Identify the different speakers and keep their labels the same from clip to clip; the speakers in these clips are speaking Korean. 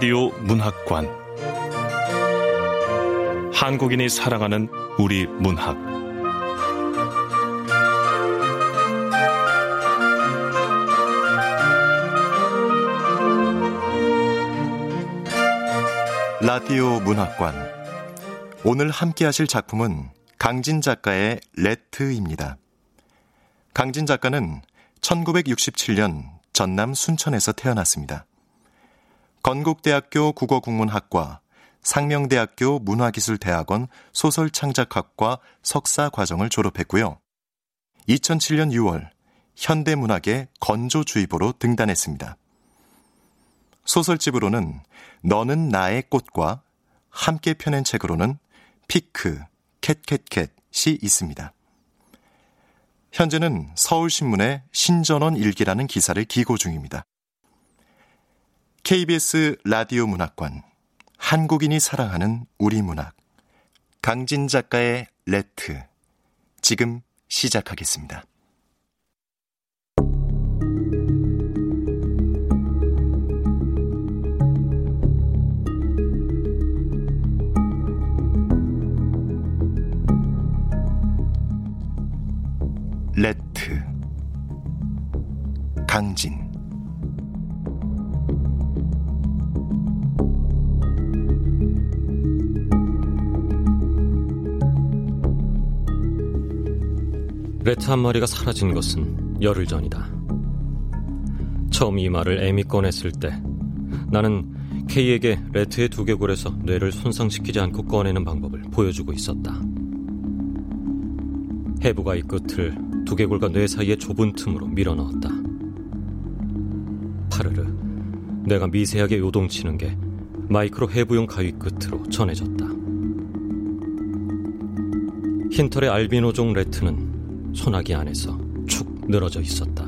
Speaker 1: 라디오 문학관 한국인이 사랑하는 우리 문학
Speaker 2: 라디오 문학관 오늘 함께 하실 작품은 강진 작가의 레트입니다. 강진 작가는 1967년 전남 순천에서 태어났습니다. 건국대학교 국어국문학과, 상명대학교 문화기술대학원 소설창작학과 석사 과정을 졸업했고요. 2007년 6월 현대문학의 건조주의보로 등단했습니다. 소설집으로는 너는 나의 꽃과 함께 펴낸 책으로는 피크, 캣캣캣이 있습니다. 현재는 서울신문의 신전원 일기라는 기사를 기고 중입니다. KBS 라디오 문학관 한국인이 사랑하는 우리 문학 강진 작가의 레트 지금 시작하겠습니다. Rat 강진
Speaker 3: Rat 한 마리가 사라진 것은 열흘 전이다. 처음 이 말을 애미 꺼냈을 때 나는 K에게 rat의 두개골에서 뇌를 손상시키지 않고 꺼내는 방법을 보여주고 있었다. 해부가 이 끝을 두개골과 뇌 사이의 좁은 틈으로 밀어 넣었다. 파르르, 내가 미세하게 요동치는 게 마이크로 해부용 가위 끝으로 전해졌다. 흰털의 알비노종 레트는 소나기 안에서 축 늘어져 있었다.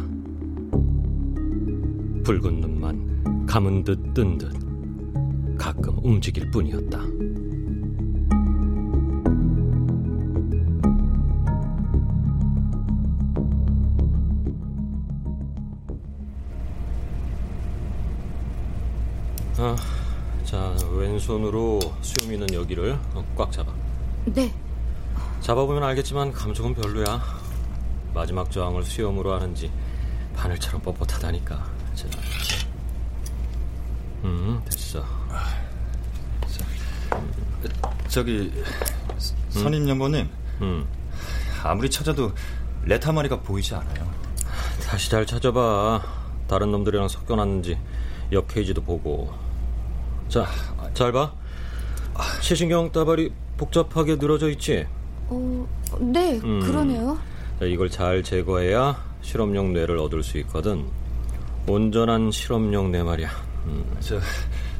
Speaker 3: 붉은 눈만 감은 듯 뜬 듯 가끔 움직일 뿐이었다. 아, 자, 왼손으로 수염 있는 여기를 꽉 잡아.
Speaker 4: 네.
Speaker 3: 잡아보면 알겠지만 감정은 별로야. 마지막 저항을 수염으로 하는지 바늘처럼 뻣뻣하다니까. 자, 음, 됐어.
Speaker 5: 자, 저기 선임 연구님, 음. 아무리 찾아도 레타 마리가 보이지 않아요.
Speaker 3: 다시 잘 찾아봐. 다른 놈들이랑 섞여놨는지 옆 케이지도 보고. 자, 잘 봐. 시신경 따발이 복잡하게 늘어져 있지?
Speaker 4: 어, 네, 음. 그러네요.
Speaker 3: 자, 이걸 잘 제거해야 실험용 뇌를 얻을 수 있거든. 온전한 실험용 뇌 말이야.
Speaker 5: 음. 저,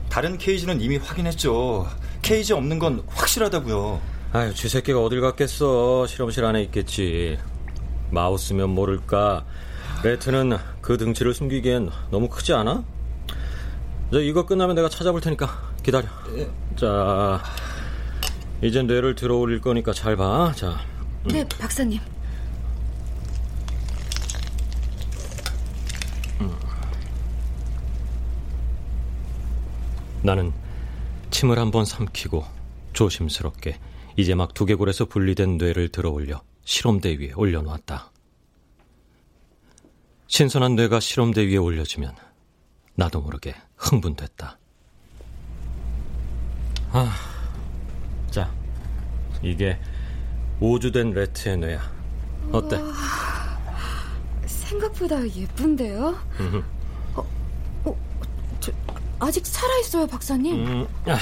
Speaker 5: 다른 케이지는 이미 확인했죠. 케이지 없는 건 확실하다고요.
Speaker 3: 아유, 쥐 새끼가 어딜 갔겠어. 실험실 안에 있겠지. 마우스면 모를까. 레트는 그 등치를 숨기기엔 너무 크지 않아? 이제 이거 끝나면 내가 찾아볼 테니까 기다려. 예. 자, 이제 뇌를 들어 올릴 거니까 잘 봐. 자.
Speaker 4: 네, 박사님.
Speaker 3: 나는 침을 한번 삼키고 조심스럽게 이제 막 두개골에서 분리된 뇌를 들어 올려 실험대 위에 올려놓았다. 신선한 뇌가 실험대 위에 올려지면 나도 모르게 흥분됐다. 아, 자, 이게 오주된 레트의 뇌야. 어때? 우와,
Speaker 4: 생각보다 예쁜데요? 어, 어, 저, 아직 살아있어요, 박사님? 음, 아,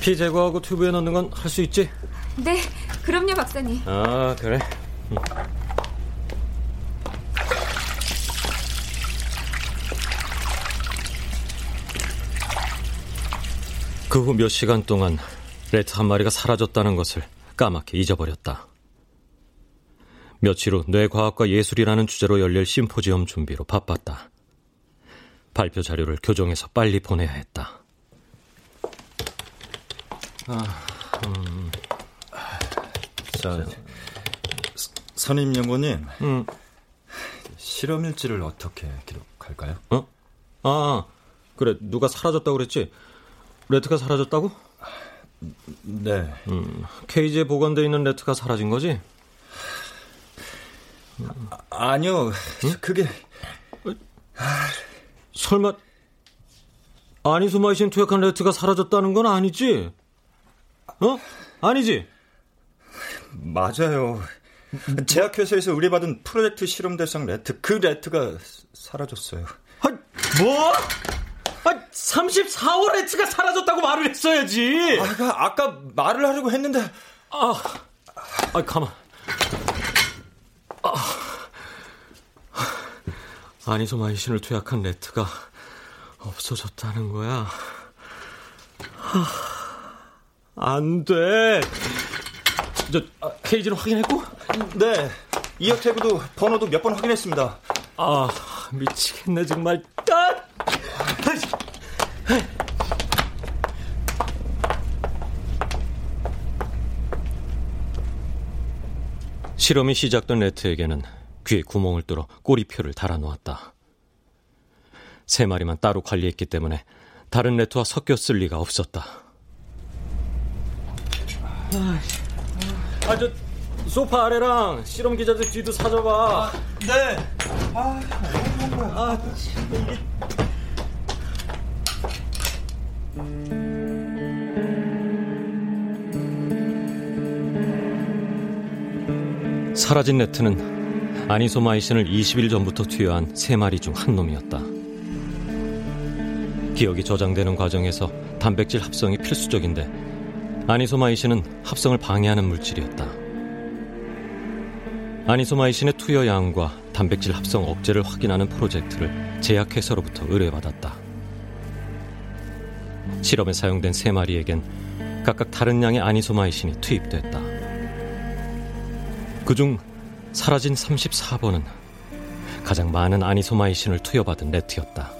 Speaker 3: 피 제거하고 튜브에 넣는 건 할 수 있지?
Speaker 4: 네, 그럼요, 박사님.
Speaker 3: 아, 그래. 음. 그후 몇 시간 동안 레트 한 마리가 사라졌다는 것을 까맣게 잊어버렸다. 며칠 후 뇌과학과 예술이라는 주제로 열릴 심포지엄 준비로 바빴다. 발표 자료를 교정해서 빨리 보내야 했다.
Speaker 5: 아, 음. 자, 선임 연구님, 음. 실험 일지를 어떻게 기록할까요?
Speaker 3: 어? 아, 그래, 누가 사라졌다고 그랬지? 레트가 사라졌다고?
Speaker 5: 네.
Speaker 3: 음, 케이지에 보관돼 있는 레트가 사라진 거지?
Speaker 5: 아, 아니요. 응? 그게
Speaker 3: 설마 anisomycin 투약한 rat가 사라졌다는 건 아니지? 어? 아니지?
Speaker 5: 맞아요. 제약회사에서 의뢰받은 프로젝트 실험 대상 rat, 그 rat가 사라졌어요.
Speaker 3: 아, 뭐? 아, 34호 rat가 사라졌다고 말을 했어야지.
Speaker 5: 아, 아까 말을 하려고 했는데.
Speaker 3: 아, 아, 가만. 아, 아니소마이신을 투약한 레트가 없어졌다는 거야. 하, 안 돼. 저 아, 케이지를 확인했고?
Speaker 5: 네. 이어 태그도 번호도 몇 번 확인했습니다.
Speaker 3: 아, 미치겠네 정말. 아! 실험이 시작된 레트에게는 귀에 구멍을 뚫어 꼬리표를 달아놓았다. 세 마리만 따로 관리했기 때문에 다른 레트와 섞여 쓸 리가 없었다. 아, 저 소파 아래랑 실험 기자들 뒤도 사줘봐.
Speaker 5: 아, 네. 아, 아.
Speaker 3: 사라진 네트는 아니소마이신을 20일 전부터 투여한 세 마리 중 한 놈이었다. 기억이 저장되는 과정에서 단백질 합성이 필수적인데 아니소마이신은 합성을 방해하는 물질이었다. 아니소마이신의 투여 양과 단백질 합성 억제를 확인하는 프로젝트를 제약회사로부터 의뢰받았다. 실험에 사용된 세 마리에겐 각각 다른 양의 아니소마이신이 투입됐다. 그중 사라진 34번은 가장 많은 아니소마이신을 투여받은 레트였다.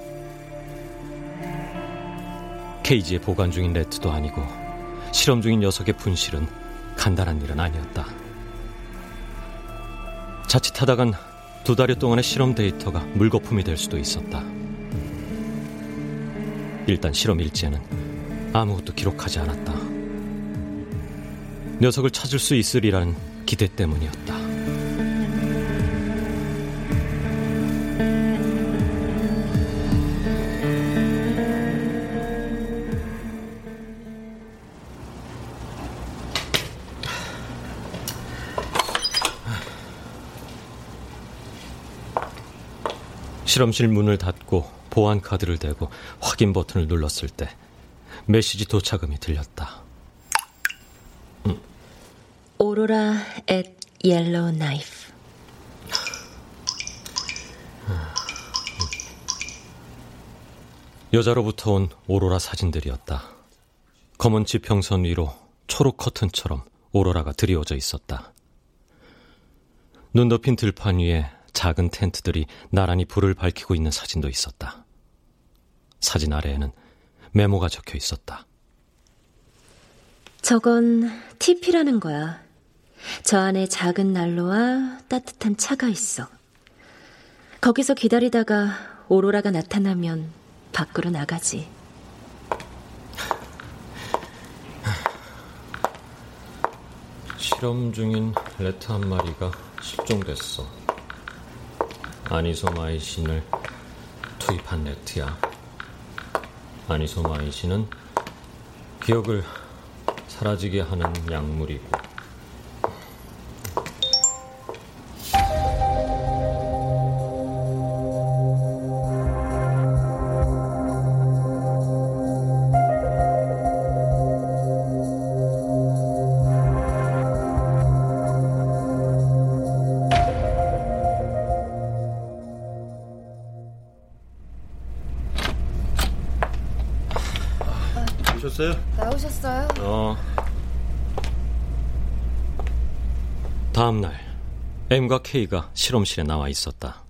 Speaker 3: 케이지에 보관 중인 레트도 아니고 실험 중인 녀석의 분실은 간단한 일은 아니었다. 자칫하다간 두 달여 동안의 실험 데이터가 물거품이 될 수도 있었다. 일단 실험 일지에는 아무것도 기록하지 않았다. 녀석을 찾을 수 있으리라는 기대 때문이었다. 실험실 문을 닫고 보안 카드를 대고 확인 버튼을 눌렀을 때 메시지 도착음이 들렸다.
Speaker 6: 음. Aurora at Yellowknife.
Speaker 3: 여자로부터 온 오로라 사진들이었다. 검은 지평선 위로 초록 커튼처럼 오로라가 드리워져 있었다. 눈 덮인 들판 위에 작은 텐트들이 나란히 불을 밝히고 있는 사진도 있었다. 사진 아래에는 메모가 적혀 있었다.
Speaker 6: 저건 TP라는 거야. 저 안에 작은 난로와 따뜻한 차가 있어. 거기서 기다리다가 오로라가 나타나면 밖으로 나가지.
Speaker 3: 실험 중인 레트 한 마리가 실종됐어. 아니소마이신을 투입한 레트야. 아니소마이신은 기억을 사라지게 하는 약물이고 M과 K가 실험실에 나와 있었다.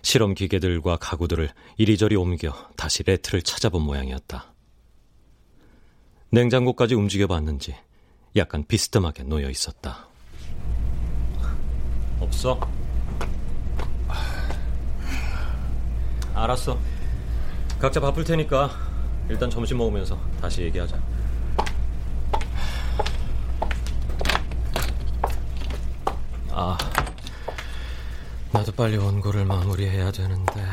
Speaker 3: 실험 기계들과 가구들을 이리저리 옮겨 다시 레트를 찾아본 모양이었다. 냉장고까지 움직여 봤는지 약간 비스듬하게 놓여 있었다. 없어. 알았어. 각자 바쁠 테니까 일단 점심 먹으면서 다시 얘기하자. 아, 나도 빨리 원고를 마무리해야 되는데.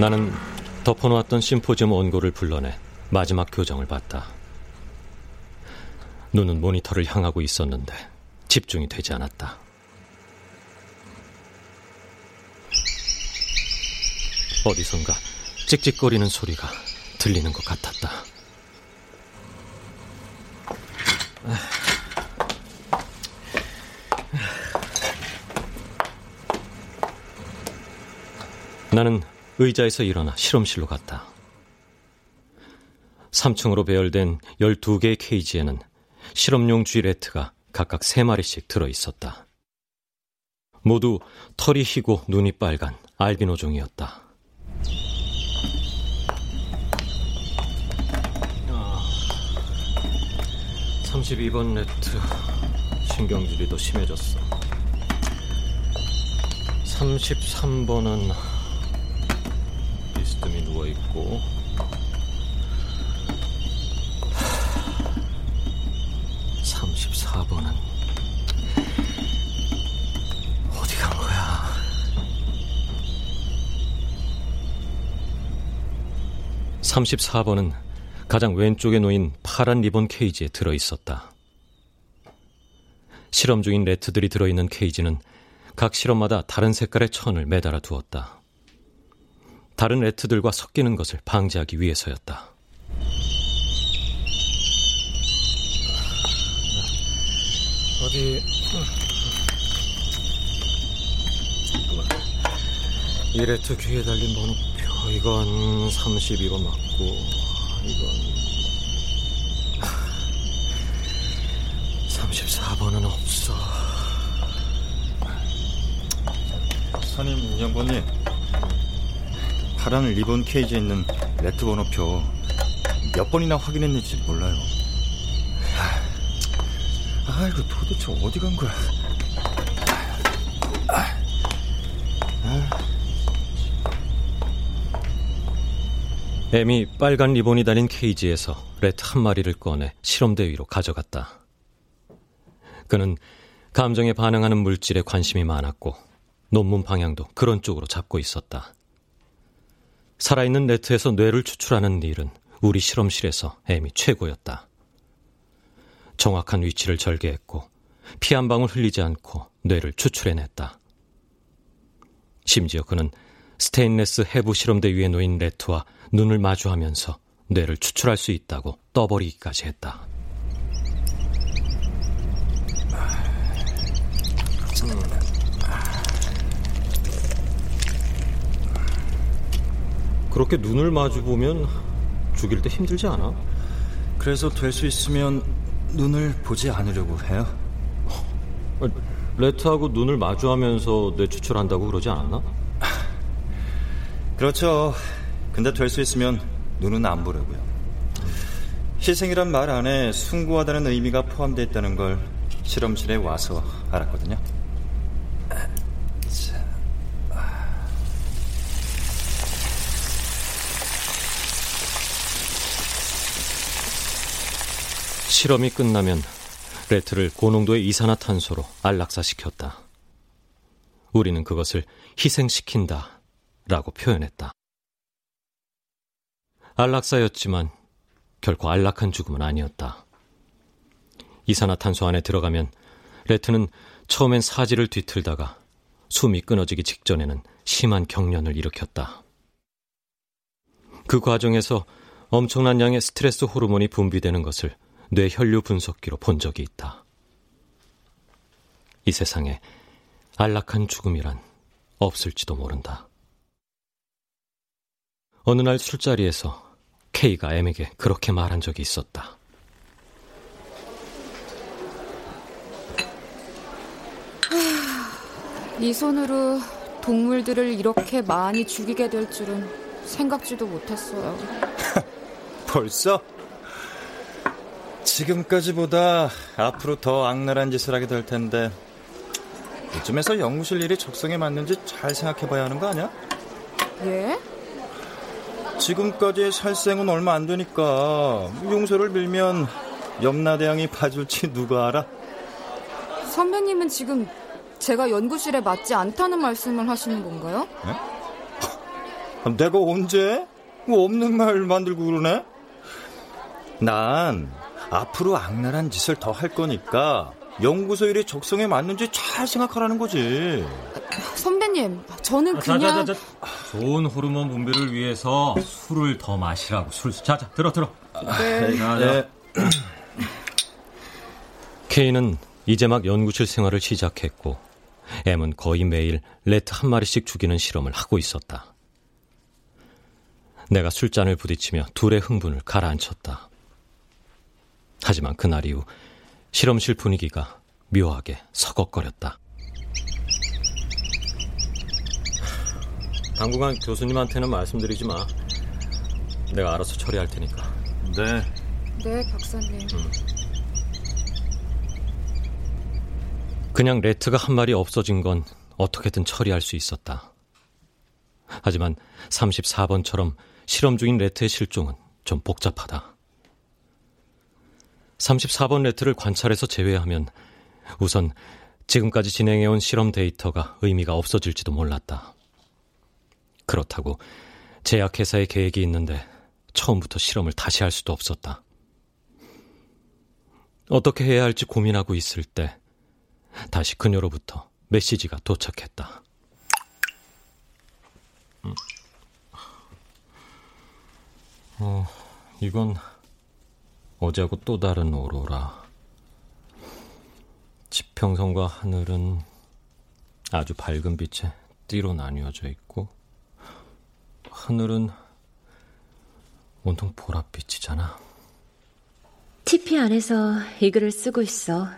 Speaker 3: 나는 덮어놓았던 심포지엄 원고를 불러내 마지막 교정을 봤다. 눈은 모니터를 향하고 있었는데 집중이 되지 않았다. 어디선가 찍찍거리는 소리가 들리는 것 같았다. 나는 의자에서 일어나 실험실로 갔다. 3층으로 배열된 12개의 케이지에는 실험용 쥐레트가 각각 3마리씩 들어 있었다. 모두 털이 희고 눈이 빨간 알비노 종이었다. 32번 네트 신경질이 더 심해졌어. 33번은 비스듬히 누워 있고 34번은 어디 간 거야? (34번은) 가장 왼쪽에 놓인 파란 리본 케이지에 들어 있었다. 실험 중인 레트들이 들어있는 케이지는 각 실험마다 다른 색깔의 천을 매달아 두었다. 다른 레트들과 섞이는 것을 방지하기 위해서였다. 어디 이 레트 귀에 달린 번호표 이건 32번 맞고
Speaker 5: 연보님 파란 리본 케이지에 있는 레트 번호표 몇 번이나 확인했는지 몰라요 아, 이거 도대체 어디 간 거야?
Speaker 3: M이 빨간 리본이 달린 케이지에서 rat 한 마리를 꺼내 실험대 위로 가져갔다. 그는 감정에 반응하는 물질에 관심이 많았고 논문 방향도 그런 쪽으로 잡고 있었다. 살아있는 rat에서 뇌를 추출하는 일은 우리 실험실에서 M이 최고였다. 정확한 위치를 절개했고 피 한 방울 흘리지 않고 뇌를 추출해냈다. 심지어 그는 스테인레스 해부 실험대 위에 놓인 rat와 눈을 마주하면서 뇌를 추출할 수 있다고 떠벌리기까지 했다. 그렇게 눈을 마주 보면 죽일 때 힘들지 않아?
Speaker 5: 그래서 될 수 있으면 눈을 보지 않으려고 해요?
Speaker 3: 어, 레트하고 눈을 마주하면서 뇌 추출한다고 그러지 않았나?
Speaker 5: 그렇죠. 근데 될 수 있으면 눈은 안 보려고요. 희생이란 말 안에 숭고하다는 의미가 포함되어 있다는 걸 실험실에 와서 알았거든요.
Speaker 3: 실험이 끝나면 레트를 고농도의 이산화탄소로 안락사시켰다. 우리는 그것을 희생시킨다 라고 표현했다. 안락사였지만 결코 안락한 죽음은 아니었다. 이산화탄소 안에 들어가면 레트는 처음엔 사지를 뒤틀다가 숨이 끊어지기 직전에는 심한 경련을 일으켰다. 그 과정에서 엄청난 양의 스트레스 호르몬이 분비되는 것을 뇌 혈류 분석기로 본 적이 있다. 이 세상에 안락한 죽음이란 없을지도 모른다. 어느 날 술자리에서 K가 M에게 그렇게 말한 적이 있었다.
Speaker 4: 이 손으로 동물들을 이렇게 많이 죽이게 될 줄은 생각지도 못했어요.
Speaker 5: 벌써? 지금까지보다 앞으로 더 악랄한 짓을 하게 될 텐데 이쯤에서 연구실 일이 적성에 맞는지 잘 생각해봐야 하는 거 아니야?
Speaker 4: 예?
Speaker 5: 지금까지의 살생은 얼마 안 되니까 용서를 빌면 염라대왕이 봐줄지 누가 알아?
Speaker 4: 선배님은 지금 제가 연구실에 맞지 않다는 말씀을 하시는 건가요?
Speaker 5: 내가 언제? 뭐 없는 말 만들고 그러네? 난 앞으로 악랄한 짓을 더 할 거니까 연구소 일이 적성에 맞는지 잘 생각하라는 거지.
Speaker 4: 선배님, 저는
Speaker 3: 아, 자,
Speaker 4: 그냥
Speaker 3: 자, 자, 자. 좋은 호르몬 분비를 위해서 술을 더 마시라고 술. 자, 자, 들어, 들어.
Speaker 4: 네.
Speaker 3: 자, 자.
Speaker 5: 네.
Speaker 3: 케이는 이제 막 연구실 생활을 시작했고 M은 거의 매일 레트 한 마리씩 죽이는 실험을 하고 있었다. 내가 술잔을 부딪히며 둘의 흥분을 가라앉혔다. 하지만 그날 이후 실험실 분위기가 묘하게 서걱거렸다. 당분간 교수님한테는 말씀드리지 마. 내가 알아서 처리할 테니까.
Speaker 5: 네.
Speaker 4: 네, 박사님.
Speaker 3: 그냥 rat가 한 마리 없어진 건 어떻게든 처리할 수 있었다. 하지만 34번처럼 실험 중인 rat의 실종은 좀 복잡하다. 34번 rat를 관찰에서 제외하면 우선 지금까지 진행해온 실험 데이터가 의미가 없어질지도 몰랐다. 그렇다고 제약회사의 계획이 있는데 처음부터 실험을 다시 할 수도 없었다. 어떻게 해야 할지 고민하고 있을 때 다시 그녀로부터 메시지가 도착했다. 음. 어, 이건 어제하고 또 다른 오로라. 지평선과 하늘은 아주 밝은 빛에 띠로 나뉘어져 있고, 하늘은 온통 보랏빛이잖아.
Speaker 6: TP 안에서 이 글을 쓰고 있어.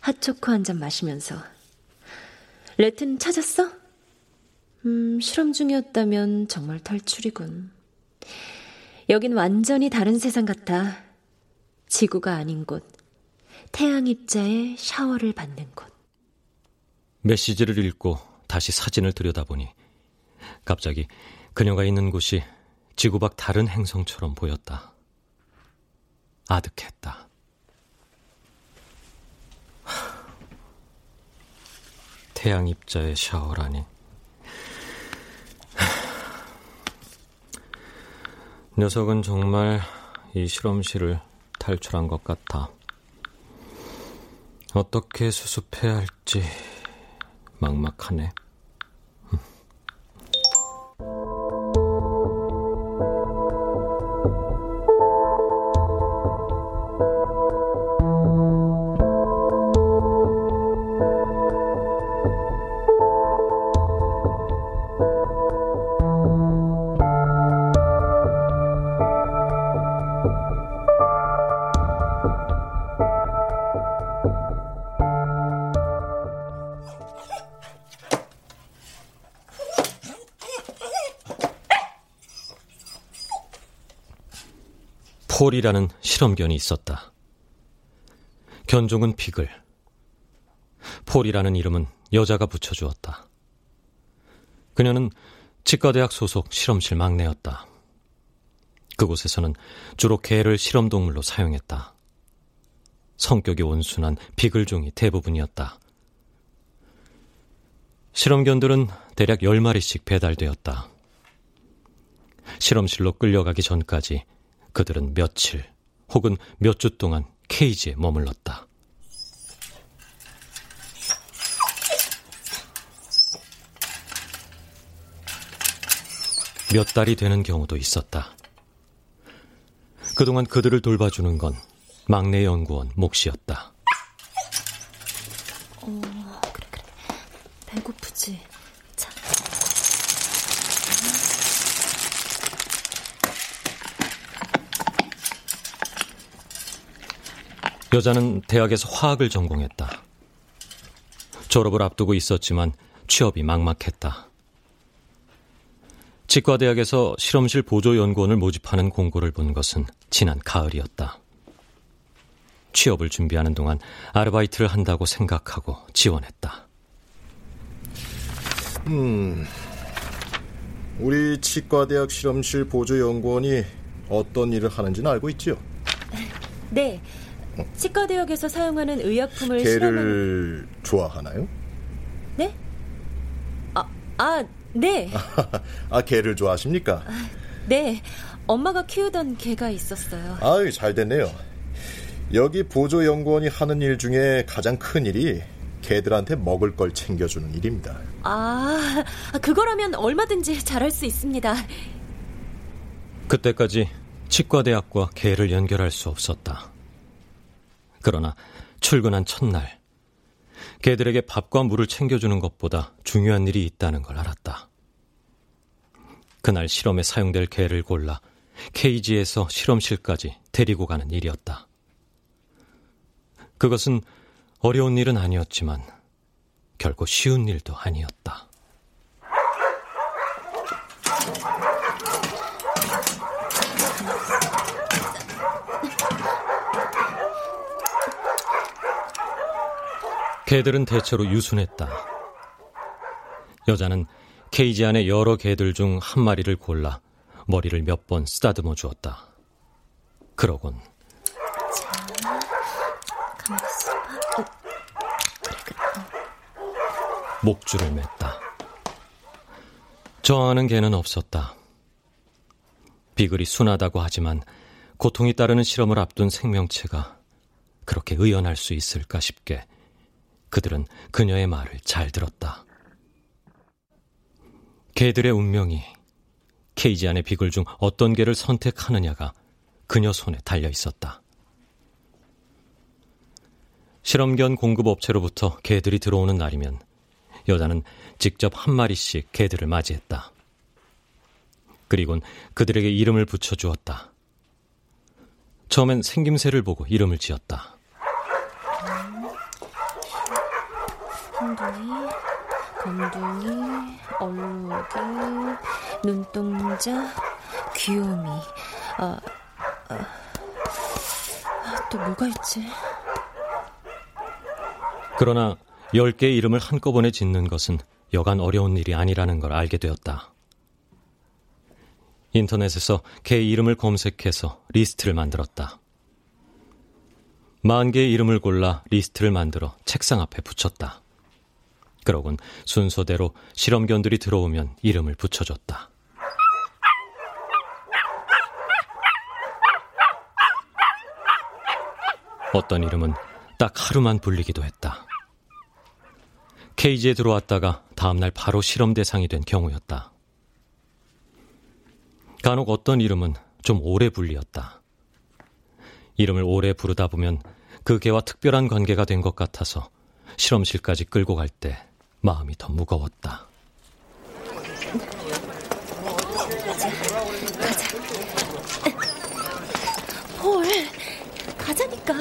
Speaker 6: 핫초코 한 잔 마시면서. 레튼 찾았어? 음, 실험 중이었다면 정말 탈출이군. 여긴 완전히 다른 세상 같아. 지구가 아닌 곳. 태양 입자에 샤워를 받는 곳.
Speaker 3: 메시지를 읽고 다시 사진을 들여다보니 갑자기 그녀가 있는 곳이 지구 밖 다른 행성처럼 보였다. 아득했다. 태양 입자의 샤워라니. 녀석은 정말 이 실험실을 탈출한 것 같아. 어떻게 수습해야 할지 막막하네. 폴이라는 실험견이 있었다. 견종은 비글. 폴이라는 이름은 여자가 붙여주었다. 그녀는 치과대학 소속 실험실 막내였다. 그곳에서는 주로 개를 실험동물로 사용했다. 성격이 온순한 비글종이 대부분이었다. 실험견들은 대략 10마리씩 배달되었다. 실험실로 끌려가기 전까지 그들은 며칠 혹은 몇 주 동안 케이지에 머물렀다. 몇 달이 되는 경우도 있었다. 그동안 그들을 돌봐주는 건 막내 연구원 몫이었다.
Speaker 6: 어, 그래, 그래. 배고프지?
Speaker 3: 여자는 대학에서 화학을 전공했다. 졸업을 앞두고 있었지만 취업이 막막했다. 치과대학에서 실험실 보조연구원을 모집하는 공고를 본 것은 지난 가을이었다. 취업을 준비하는 동안 아르바이트를 한다고 생각하고 지원했다.
Speaker 7: 음, 우리 치과대학 실험실 보조연구원이 어떤 일을 하는지는 알고 있지요?
Speaker 6: 네. 치과대학에서 사용하는 의약품을
Speaker 7: 개를
Speaker 6: 실험하는...
Speaker 7: 좋아하나요?
Speaker 6: 네? 아, 아, 네.
Speaker 7: 아, 개를 좋아하십니까?
Speaker 6: 네. 엄마가 키우던 개가 있었어요.
Speaker 7: 아유, 잘 됐네요. 여기 보조연구원이 하는 일 중에 가장 큰 일이 개들한테 먹을 걸 챙겨주는 일입니다.
Speaker 6: 아, 그거라면 얼마든지 잘할 수 있습니다.
Speaker 3: 그때까지 치과대학과 개를 연결할 수 없었다. 그러나 출근한 첫날, 개들에게 밥과 물을 챙겨주는 것보다 중요한 일이 있다는 걸 알았다. 그날 실험에 사용될 개를 골라 케이지에서 실험실까지 데리고 가는 일이었다. 그것은 어려운 일은 아니었지만 결코 쉬운 일도 아니었다. 개들은 대체로 유순했다. 여자는 케이지 안에 여러 개들 중 한 마리를 골라 머리를 몇 번 쓰다듬어 주었다. 그러곤 목줄을 맸다. 저항하는 개는 없었다. 비글이 순하다고 하지만 고통이 따르는 실험을 앞둔 생명체가 그렇게 의연할 수 있을까 싶게 그들은 그녀의 말을 잘 들었다. 개들의 운명이 케이지 안의 비글 중 어떤 개를 선택하느냐가 그녀 손에 달려 있었다. 실험견 공급업체로부터 개들이 들어오는 날이면 여자는 직접 한 마리씩 개들을 맞이했다. 그리곤 그들에게 이름을 붙여주었다. 처음엔 생김새를 보고 이름을 지었다.
Speaker 6: 흰둥이, 검둥이, 얼룩이, 눈동자, 귀요미. 아, 아, 아, 또 뭐가 있지?
Speaker 3: 그러나 10개의 이름을 한꺼번에 짓는 것은 여간 어려운 일이 아니라는 걸 알게 되었다. 인터넷에서 개 이름을 검색해서 리스트를 만들었다. 만 개의 이름을 골라 리스트를 만들어 책상 앞에 붙였다. 그러곤 순서대로 실험견들이 들어오면 이름을 붙여줬다. 어떤 이름은 딱 하루만 불리기도 했다. 케이지에 들어왔다가 다음날 바로 실험 대상이 된 경우였다. 간혹 어떤 이름은 좀 오래 불리었다. 이름을 오래 부르다 보면 그 개와 특별한 관계가 된 것 같아서 실험실까지 끌고 갈 때 마음이 더 무거웠다.
Speaker 6: 폴, 가자니까.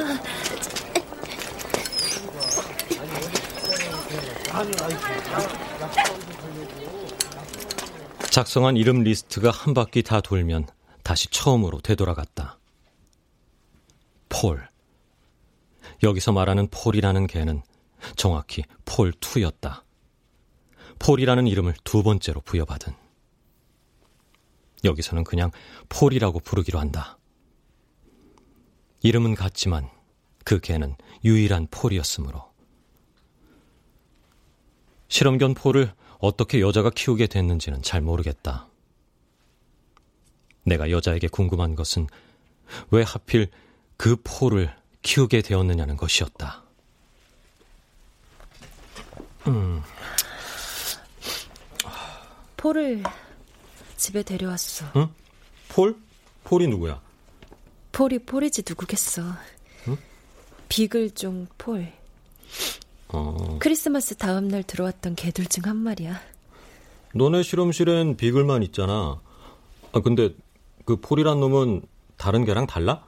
Speaker 3: 작성한 이름 리스트가 한 바퀴 다 돌면 다시 처음으로 되돌아갔다. 폴. 여기서 말하는 폴이라는 개는 정확히 폴2였다. 폴이라는 이름을 두 번째로 부여받은. 여기서는 그냥 폴이라고 부르기로 한다. 이름은 같지만 그 개는 유일한 폴이었으므로. 실험견 폴을 어떻게 여자가 키우게 됐는지는 잘 모르겠다. 내가 여자에게 궁금한 것은 왜 하필 그 폴을 키우게 되었느냐는 것이었다. 음.
Speaker 6: 폴을 집에 데려왔어.
Speaker 3: 응? 폴? 폴이 누구야?
Speaker 6: 폴이 폴이지 누구겠어.
Speaker 3: 응?
Speaker 6: 비글 중 폴.
Speaker 3: 어.
Speaker 6: 크리스마스 다음 날 들어왔던 개들 중 한 마리야.
Speaker 3: 너네 실험실엔 비글만 있잖아. 아 근데 그 폴이란 놈은 다른 개랑 달라?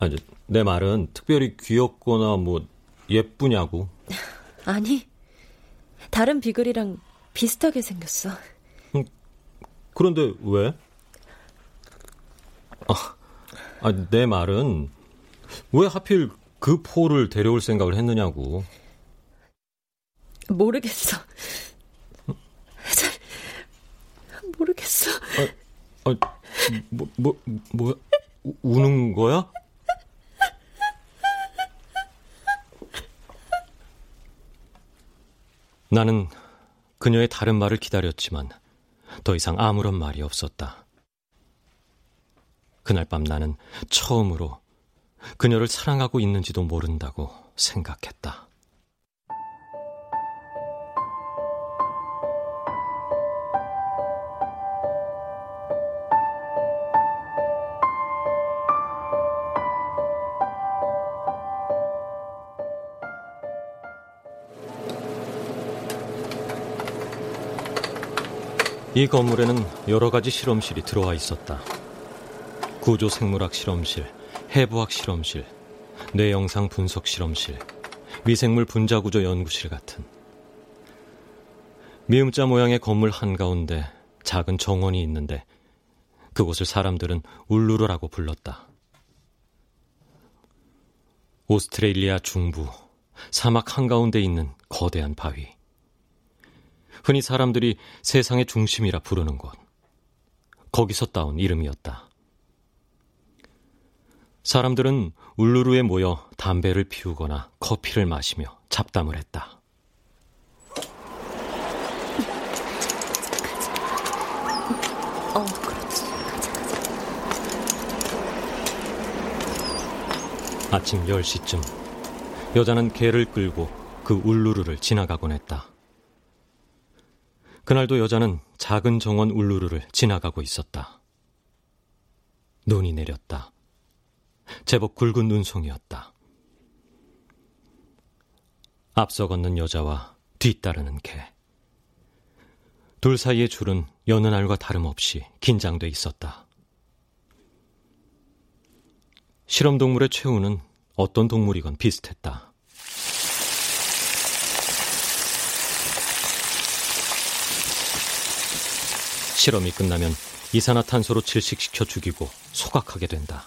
Speaker 3: 아니 내 말은 특별히 귀엽거나 뭐 예쁘냐고.
Speaker 6: 아니 다른 비글이랑 비슷하게 생겼어.
Speaker 3: 음, 그런데 왜? 아, 아, 내 말은 왜 하필 그 포를 데려올 생각을 했느냐고.
Speaker 6: 모르겠어. 잘 모르겠어.
Speaker 3: 아, 아, 뭐, 뭐, 뭐, 우는 거야? 나는 그녀의 다른 말을 기다렸지만 더 이상 아무런 말이 없었다. 그날 밤 나는 처음으로 그녀를 사랑하고 있는지도 모른다고 생각했다. 이 건물에는 여러 가지 실험실이 들어와 있었다. 구조 생물학 실험실, 해부학 실험실, 뇌영상 분석 실험실, 미생물 분자구조 연구실 같은 미음자 모양의 건물 한가운데 작은 정원이 있는데 그곳을 사람들은 울루르라고 불렀다. 오스트레일리아 중부 사막 한가운데 있는 거대한 바위. 흔히 사람들이 세상의 중심이라 부르는 곳. 거기서 따온 이름이었다. 사람들은 울루루에 모여 담배를 피우거나 커피를 마시며 잡담을 했다.
Speaker 6: 어, 그렇지.
Speaker 3: 아침 10시쯤 여자는 개를 끌고 그 울루루를 지나가곤 했다. 그날도 여자는 작은 정원 울루루를 지나가고 있었다. 눈이 내렸다. 제법 굵은 눈송이였다. 앞서 걷는 여자와 뒤따르는 개. 둘 사이의 줄은 여느 날과 다름없이 긴장돼 있었다. 실험 동물의 최후는 어떤 동물이건 비슷했다. 실험이 끝나면 이산화탄소로 질식시켜 죽이고 소각하게 된다.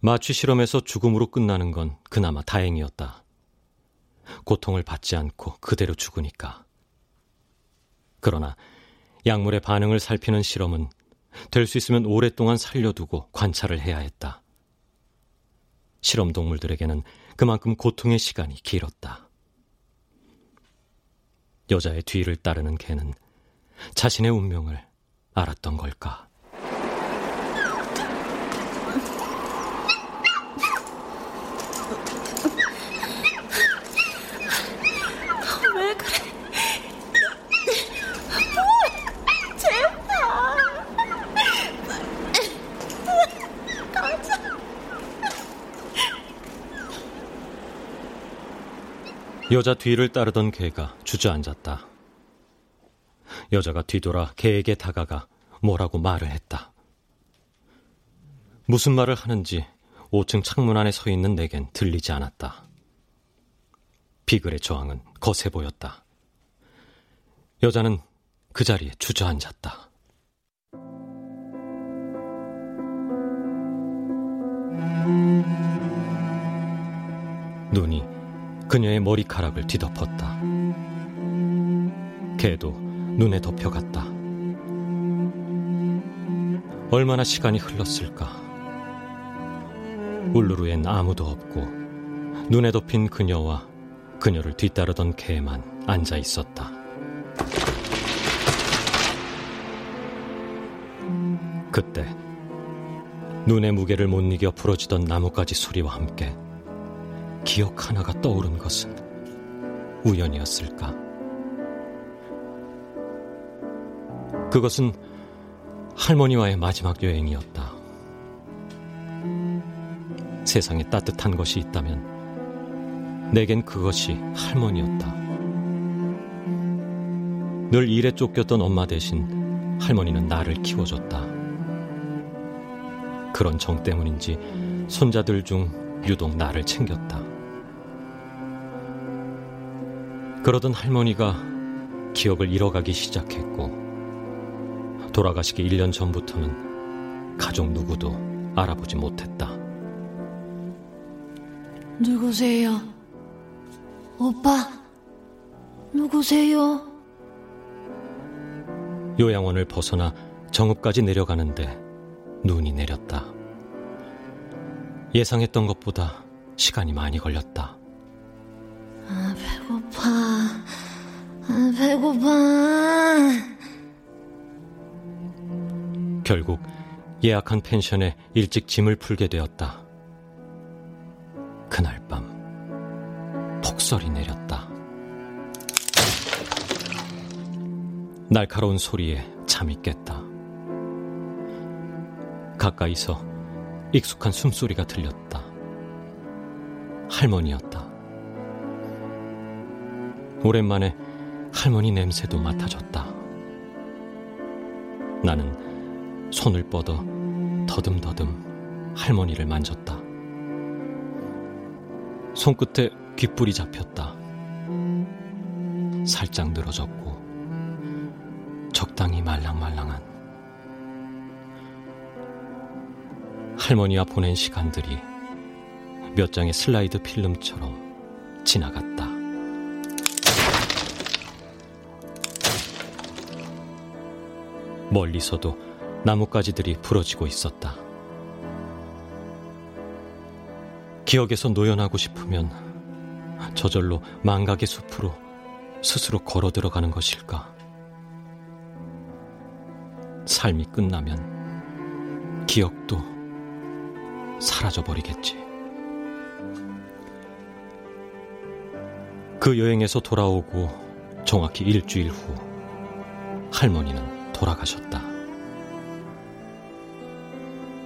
Speaker 3: 마취 실험에서 죽음으로 끝나는 건 그나마 다행이었다. 고통을 받지 않고 그대로 죽으니까. 그러나 약물의 반응을 살피는 실험은 될 수 있으면 오랫동안 살려두고 관찰을 해야 했다. 실험 동물들에게는 그만큼 고통의 시간이 길었다. 여자의 뒤를 따르는 개는 자신의 운명을 알았던 걸까?
Speaker 6: 왜 그래? 제발. 가자.
Speaker 3: 여자 뒤를 따르던 개가 주저앉았다. 여자가 뒤돌아 개에게 다가가 뭐라고 말을 했다. 무슨 말을 하는지 5층 창문 안에 서 있는 내겐 들리지 않았다. 비글의 저항은 거세 보였다. 여자는 그 자리에 주저앉았다. 눈이 그녀의 머리카락을 뒤덮었다. 개도 눈에 덮여갔다. 얼마나 시간이 흘렀을까? 울루루엔 아무도 없고 눈에 덮인 그녀와 그녀를 뒤따르던 개만 앉아 있었다. 그때 눈의 무게를 못 이겨 부러지던 나뭇가지 소리와 함께 기억 하나가 떠오른 것은 우연이었을까? 그것은 할머니와의 마지막 여행이었다. 세상에 따뜻한 것이 있다면 내겐 그것이 할머니였다. 늘 일에 쫓겼던 엄마 대신 할머니는 나를 키워줬다. 그런 정 때문인지 손자들 중 유독 나를 챙겼다. 그러던 할머니가 기억을 잃어가기 시작했고, 돌아가시기 1년 전부터는 가족 누구도 알아보지 못했다.
Speaker 8: 누구세요? 오빠, 누구세요?
Speaker 3: 요양원을 벗어나 정읍까지 내려가는데 눈이 내렸다. 예상했던 것보다 시간이 많이 걸렸다. 결국 예약한 펜션에 일찍 짐을 풀게 되었다. 그날 밤 폭설이 내렸다. 날카로운 소리에 잠이 깼다. 가까이서 익숙한 숨소리가 들렸다. 할머니였다. 오랜만에 할머니 냄새도 맡아졌다. 나는 손을 뻗어 더듬더듬 할머니를 만졌다. 손끝에 귓불이 잡혔다. 살짝 늘어졌고 적당히 말랑말랑한 할머니와 보낸 시간들이 몇 장의 슬라이드 필름처럼 지나갔다. 멀리서도 나뭇가지들이 부러지고 있었다. 기억에서 노연하고 싶으면 저절로 망각의 숲으로 스스로 걸어 들어가는 것일까? 삶이 끝나면 기억도 사라져버리겠지. 그 여행에서 돌아오고 정확히 일주일 후 할머니는 돌아가셨다.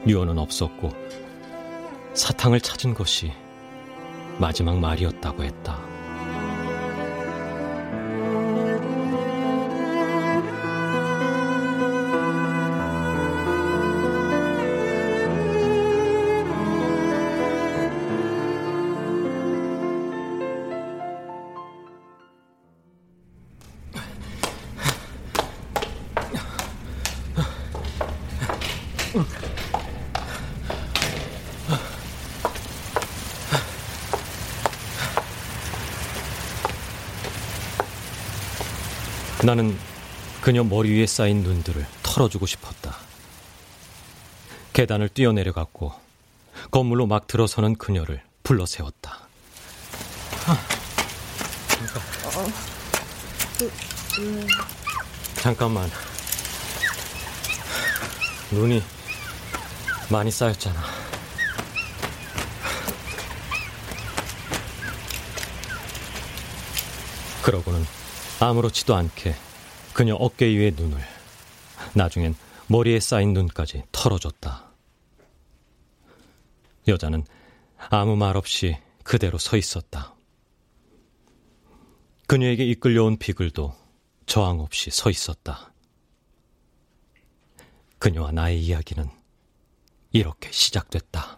Speaker 3: 유언은 없었고 사탕을 찾은 것이 마지막 말이었다고 했다. 나는 그녀 머리 위에 쌓인 눈들을 털어주고 싶었다. 계단을 뛰어내려갔고 건물로 막 들어서는 그녀를 불러 세웠다. 잠깐만. 눈이 많이 쌓였잖아. 그러고는 아무렇지도 않게 그녀 어깨 위의 눈을 나중엔 머리에 쌓인 눈까지 털어줬다. 여자는 아무 말 없이 그대로 서 있었다. 그녀에게 이끌려온 비글도 저항 없이 서 있었다. 그녀와 나의 이야기는 이렇게 시작됐다.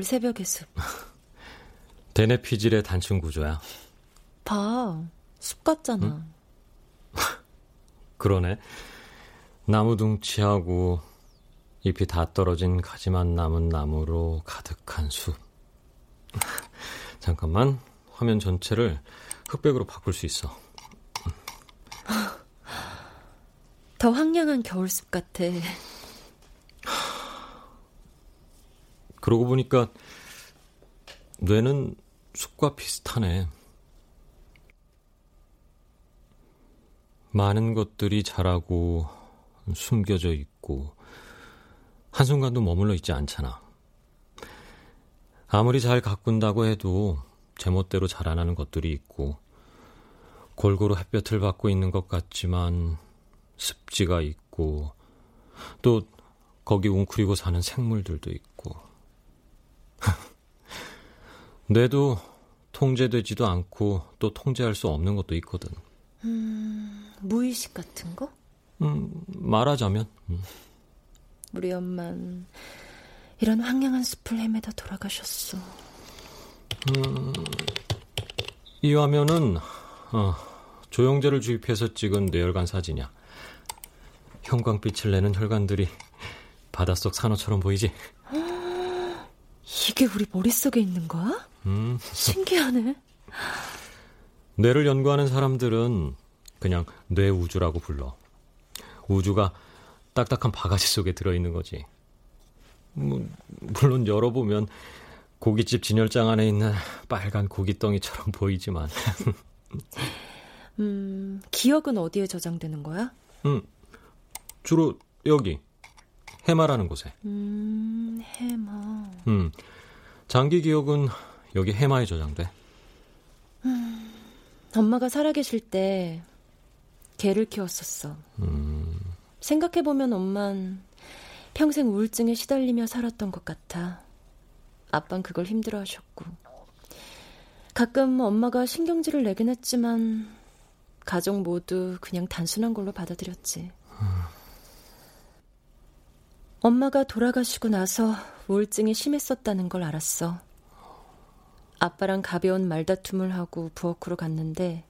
Speaker 6: 겨울 새벽의 숲.
Speaker 3: 데네피질의 단층 구조야.
Speaker 6: 봐. 숲 같잖아.
Speaker 3: 응? 그러네. 나무 둥치하고 잎이 다 떨어진 가지만 남은 나무로 가득한 숲. 잠깐만. 화면 전체를 흑백으로 바꿀 수 있어.
Speaker 6: 더 황량한 겨울숲 같아.
Speaker 3: 그러고 보니까 뇌는 숲과 비슷하네. 많은 것들이 자라고 숨겨져 있고 한순간도 머물러 있지 않잖아. 아무리 잘 가꾼다고 해도 제멋대로 자라나는 것들이 있고 골고루 햇볕을 받고 있는 것 같지만 습지가 있고 또 거기 웅크리고 사는 생물들도 있고 뇌도 통제되지도 않고 또 통제할 수 없는 것도 있거든.
Speaker 6: 음, 무의식 같은 거?
Speaker 3: 음, 말하자면. 음.
Speaker 6: 우리 엄만 이런 황량한 숲을 헤매다 돌아가셨어.
Speaker 3: 음, 이 화면은 어, 조영제를 주입해서 찍은 뇌혈관 사진이야. 형광빛을 내는 혈관들이 바닷속 산호처럼 보이지?
Speaker 6: 이게 우리 머릿속에 있는 거야?
Speaker 3: 음.
Speaker 6: 신기하네.
Speaker 3: 뇌를 연구하는 사람들은 그냥 뇌우주라고 불러. 우주가 딱딱한 바가지 속에 들어있는 거지. 뭐, 물론 열어보면 고깃집 진열장 안에 있는 빨간 고깃덩이처럼 보이지만.
Speaker 6: 음, 기억은 어디에 저장되는 거야?
Speaker 3: 음, 주로 여기 해마라는 곳에.
Speaker 6: 음, 해마.
Speaker 3: 음, 장기 기억은 여기 해마에 저장돼.
Speaker 6: 음, 엄마가 살아계실 때 개를 키웠었어.
Speaker 3: 음.
Speaker 6: 생각해보면 엄만 평생 우울증에 시달리며 살았던 것 같아. 아빤 그걸 힘들어 하셨고. 가끔 엄마가 신경질을 내긴 했지만, 가족 모두 그냥 단순한 걸로 받아들였지. 엄마가 돌아가시고 나서 우울증이 심했었다는 걸 알았어. 아빠랑 가벼운 말다툼을 하고 부엌으로 갔는데,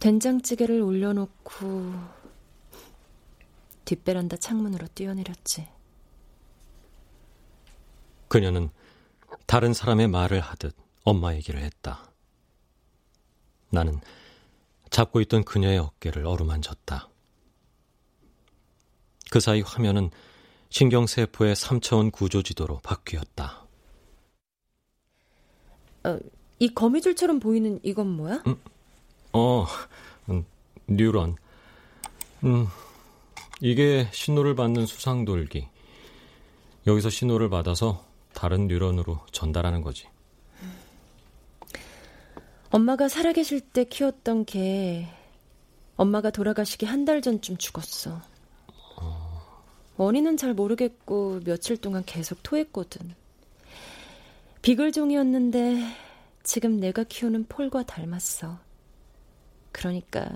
Speaker 6: 된장찌개를 올려놓고 뒷베란다 창문으로 뛰어내렸지.
Speaker 3: 그녀는 다른 사람의 말을 하듯 엄마 얘기를 했다. 나는 잡고 있던 그녀의 어깨를 어루만졌다. 그 사이 화면은 신경세포의 3차원 구조지도로 바뀌었다.
Speaker 6: 어, 이 거미줄처럼 보이는 이건 뭐야?
Speaker 3: 음, 어, 음, 뉴런. 음, 이게 신호를 받는 수상돌기. 여기서 신호를 받아서 다른 뉴런으로 전달하는 거지.
Speaker 6: 엄마가 살아계실 때 키웠던 개, 엄마가 돌아가시기 한 달 전쯤 죽었어. 원인은 잘 모르겠고 며칠 동안 계속 토했거든. 비글종이었는데 지금 내가 키우는 폴과 닮았어. 그러니까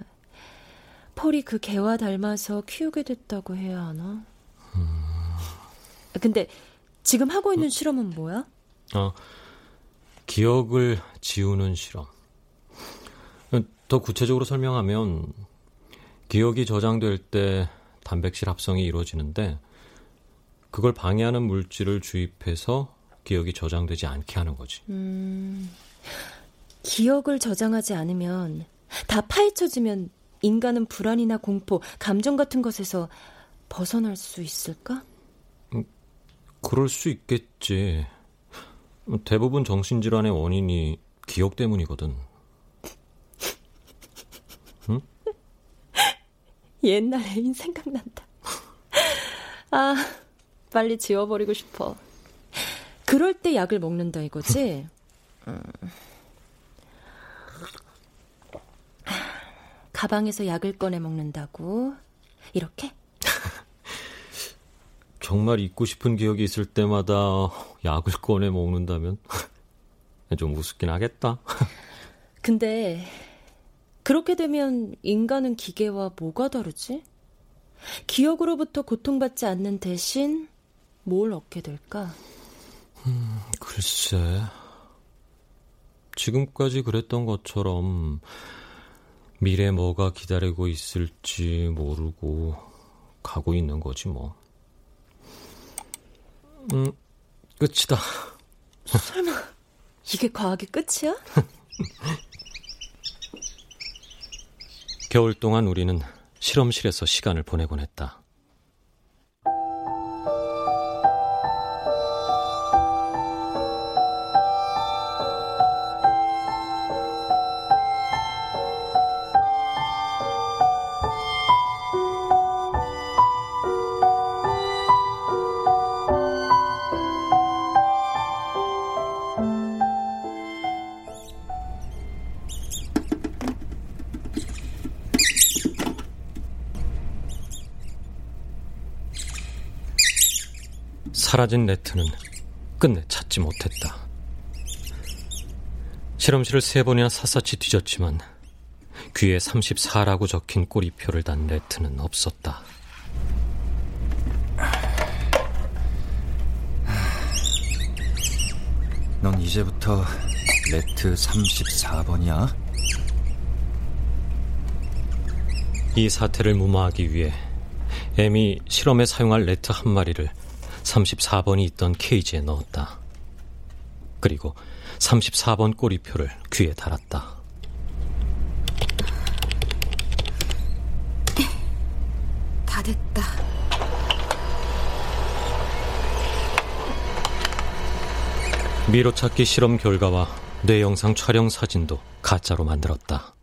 Speaker 6: 폴이 그 개와 닮아서 키우게 됐다고 해야 하나? 음... 근데 지금 하고 있는 음. 실험은 뭐야?
Speaker 3: 어, 기억을 지우는 실험. 더 구체적으로 설명하면 기억이 저장될 때 단백질 합성이 이루어지는데 그걸 방해하는 물질을 주입해서 기억이 저장되지 않게 하는 거지.
Speaker 6: 음, 기억을 저장하지 않으면 다 파헤쳐지면 인간은 불안이나 공포, 감정 같은 것에서 벗어날 수 있을까?
Speaker 3: 음, 그럴 수 있겠지. 대부분 정신질환의 원인이 기억 때문이거든.
Speaker 6: 옛날 애인 생각난다. 아, 빨리 지워버리고 싶어. 그럴 때 약을 먹는다 이거지? 음. 가방에서 약을 꺼내 먹는다고? 이렇게?
Speaker 3: 정말 잊고 싶은 기억이 있을 때마다 약을 꺼내 먹는다면 좀 우습긴 하겠다.
Speaker 6: 근데 그렇게 되면 인간은 기계와 뭐가 다르지? 기억으로부터 고통받지 않는 대신 뭘 얻게 될까?
Speaker 3: 음, 글쎄. 지금까지 그랬던 것처럼 미래 뭐가 기다리고 있을지 모르고 가고 있는 거지 뭐. 음, 끝이다.
Speaker 6: 설마 이게 과학의 끝이야?
Speaker 3: 겨울 동안 우리는 실험실에서 시간을 보내곤 했다. 사라진 rat은 끝내 찾지 못했다. 실험실을 세 번이나 샅샅이 뒤졌지만 귀에 34라고 적힌 꼬리표를 단 레트는 없었다.
Speaker 5: 넌 이제부터 rat 34번이야?
Speaker 3: 이 사태를 무마하기 위해 M이 실험에 사용할 레트 한 마리를 34번이 있던 케이지에 넣었다. 그리고 34번 꼬리표를 귀에 달았다.
Speaker 4: 다 됐다.
Speaker 3: 미로찾기 실험 결과와 뇌영상 촬영 사진도 가짜로 만들었다.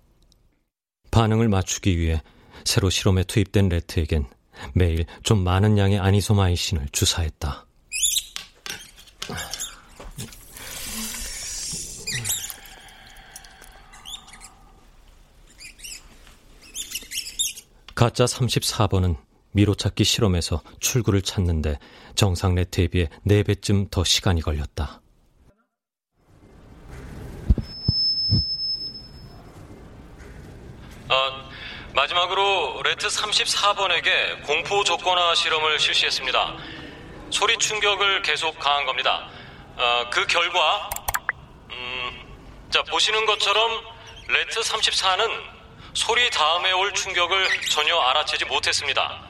Speaker 3: 반응을 맞추기 위해 새로 실험에 투입된 레트에겐 매일 좀 많은 양의 아니소마이신을 주사했다. 가짜 34번은 미로찾기 실험에서 출구를 찾는데 정상 레트에 비해 4배쯤 더 시간이 걸렸다. 어, 마지막으로 rat 34번에게 공포 조건화 실험을 실시했습니다. 소리 충격을 계속 가한 겁니다. 어, 그 결과, 음, 자, 보시는 것처럼 rat 34는 소리 다음에 올 충격을 전혀 알아채지 못했습니다.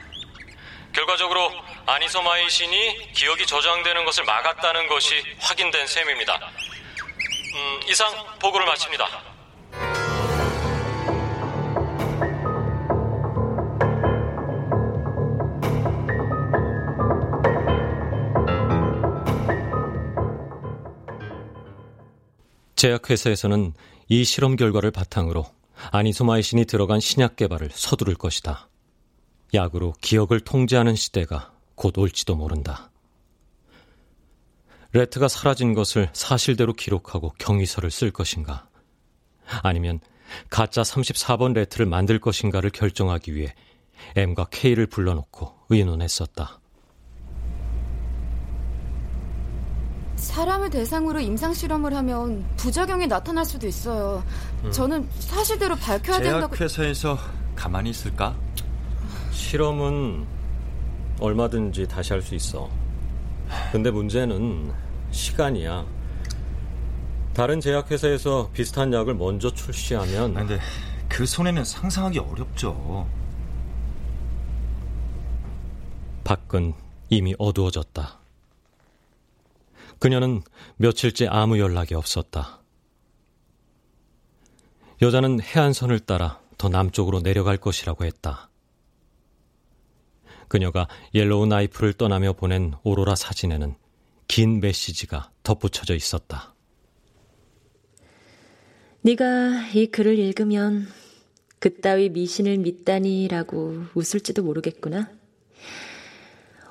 Speaker 3: 결과적으로 anisomycin이 기억이 저장되는 것을 막았다는 것이 확인된 셈입니다. 음, 이상 보고를 마칩니다. 제약회사에서는 이 실험 결과를 바탕으로 아니소마이신이 들어간 신약 개발을 서두를 것이다. 약으로 기억을 통제하는 시대가 곧 올지도 모른다. 레트가 사라진 것을 사실대로 기록하고 경위서를 쓸 것인가? 아니면 가짜 34번 레트를 만들 것인가를 결정하기 위해 M과 K를 불러놓고 의논했었다.
Speaker 4: 사람을 대상으로 임상 실험을 하면 부작용이 나타날 수도 있어요. 음. 저는 사실대로 밝혀야 된다고.
Speaker 5: 제약회사에서 가만히 있을까?
Speaker 3: 실험은 얼마든지 다시 할 수 있어. 근데 문제는 시간이야. 다른 제약회사에서 비슷한 약을 먼저 출시하면.
Speaker 5: 근데 그 손해는 상상하기 어렵죠.
Speaker 3: 밖은 이미 어두워졌다. 그녀는 며칠째 아무 연락이 없었다. 여자는 해안선을 따라 더 남쪽으로 내려갈 것이라고 했다. 그녀가 옐로우 나이프를 떠나며 보낸 오로라 사진에는 긴 메시지가 덧붙여져 있었다.
Speaker 6: 네가 이 글을 읽으면 그따위 미신을 믿다니라고 웃을지도 모르겠구나.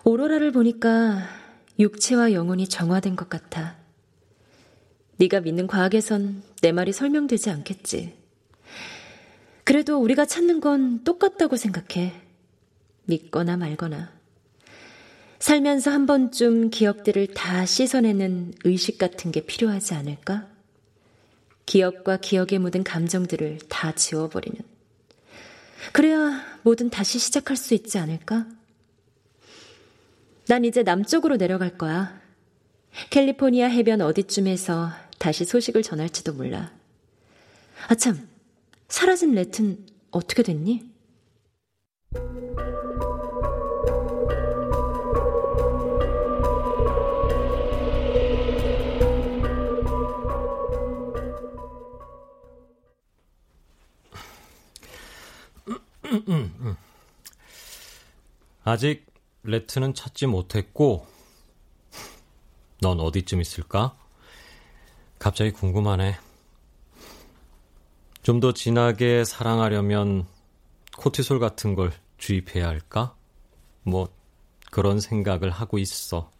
Speaker 6: 오로라를 보니까 육체와 영혼이 정화된 것 같아. 네가 믿는 과학에선 내 말이 설명되지 않겠지. 그래도 우리가 찾는 건 똑같다고 생각해. 믿거나 말거나. 살면서 한 번쯤 기억들을 다 씻어내는 의식 같은 게 필요하지 않을까? 기억과 기억에 묻은 감정들을 다 지워버리는. 그래야 뭐든 다시 시작할 수 있지 않을까? 난 이제 남쪽으로 내려갈 거야. 캘리포니아 해변 어디쯤에서 다시 소식을 전할지도 몰라. 아참, 사라진 레튼 어떻게 됐니?
Speaker 3: 아직 레트는 찾지 못했고, 넌 어디쯤 있을까? 갑자기 궁금하네. 좀 더 진하게 사랑하려면 코티솔 같은 걸 주입해야 할까? 뭐, 그런 생각을 하고 있어.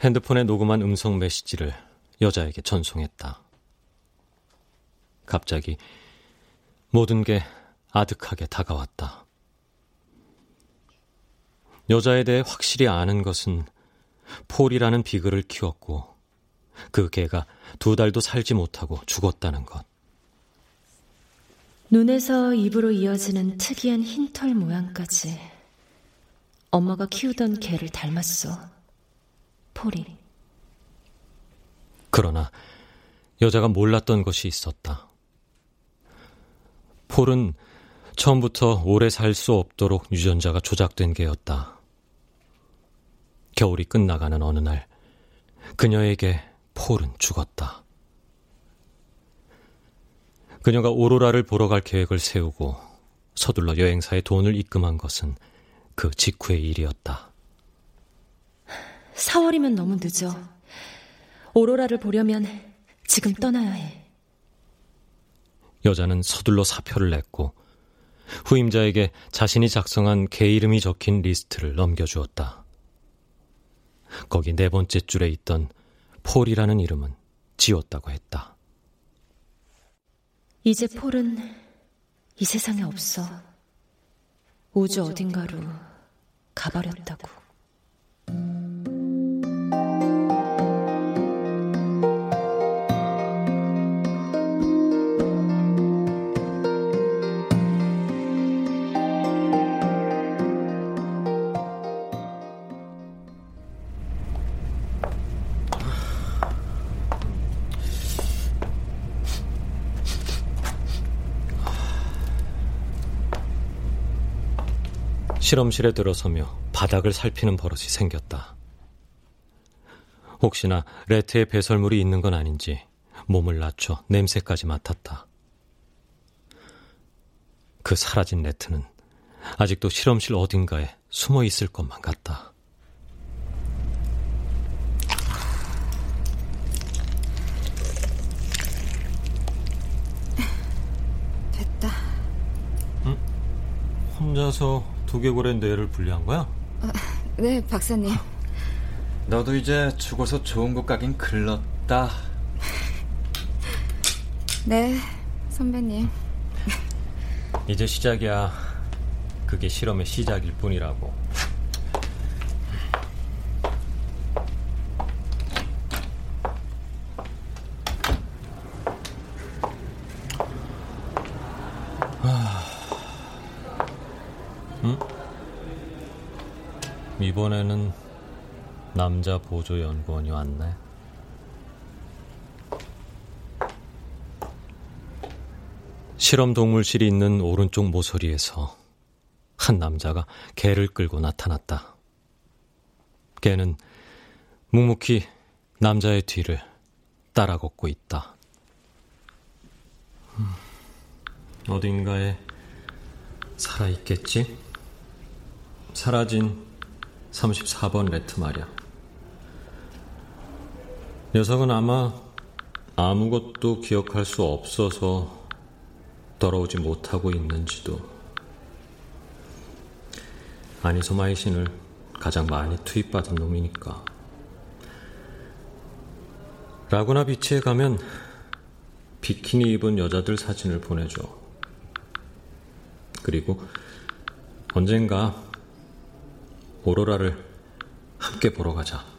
Speaker 3: 핸드폰에 녹음한 음성 메시지를 여자에게 전송했다. 갑자기 모든 게 아득하게 다가왔다. 여자에 대해 확실히 아는 것은 폴이라는 비글을 키웠고 그 개가 두 달도 살지 못하고 죽었다는 것.
Speaker 6: 눈에서 입으로 이어지는 특이한 흰털 모양까지 엄마가 키우던 개를 닮았어. 폴이.
Speaker 3: 그러나 여자가 몰랐던 것이 있었다. 폴은 처음부터 오래 살 수 없도록 유전자가 조작된 개였다. 겨울이 끝나가는 어느 날, 그녀에게 폴은 죽었다. 그녀가 오로라를 보러 갈 계획을 세우고 서둘러 여행사에 돈을 입금한 것은 그 직후의 일이었다.
Speaker 6: 4월이면 너무 늦어. 오로라를 보려면 지금 떠나야 해.
Speaker 3: 여자는 서둘러 사표를 냈고 후임자에게 자신이 작성한 개 이름이 적힌 리스트를 넘겨주었다. 거기 네 번째 줄에 있던 폴이라는 이름은 지웠다고 했다.
Speaker 6: 이제 폴은 이 세상에 없어. 우주 어딘가로 가버렸다고.
Speaker 3: 실험실에 들어서며 바닥을 살피는 버릇이 생겼다. 혹시나 레트의 배설물이 있는 건 아닌지 몸을 낮춰 냄새까지 맡았다. 그 사라진 레트는 아직도 실험실 어딘가에 숨어 있을 것만 같다.
Speaker 4: 됐다.
Speaker 3: 응? 혼자서 두개골의 뇌를 분리한 거야?
Speaker 4: 아, 네, 박사님.
Speaker 5: 너도 이제 죽어서 좋은 것 가긴 글렀다.
Speaker 4: 네, 선배님.
Speaker 3: 이제 시작이야. 그게 실험의 시작일 뿐이라고. 응? 이번에는 남자 보조 연구원이 왔네. 실험 동물실이 있는 오른쪽 모서리에서 한 남자가 개를 끌고 나타났다. 개는 묵묵히 남자의 뒤를 따라 걷고 있다. 음, 어딘가에 살아있겠지? 사라진 34번 레트 말이야. 녀석은 아마 아무것도 기억할 수 없어서 돌아오지 못하고 있는지도. 아니소마이신을 가장 많이 투입받은 놈이니까. 라구나 비치에 가면 비키니 입은 여자들 사진을 보내줘. 그리고 언젠가 오로라를 함께 보러 가자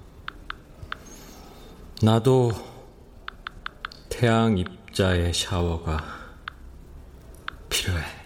Speaker 3: 나도 태양 입자의 샤워가 필요해.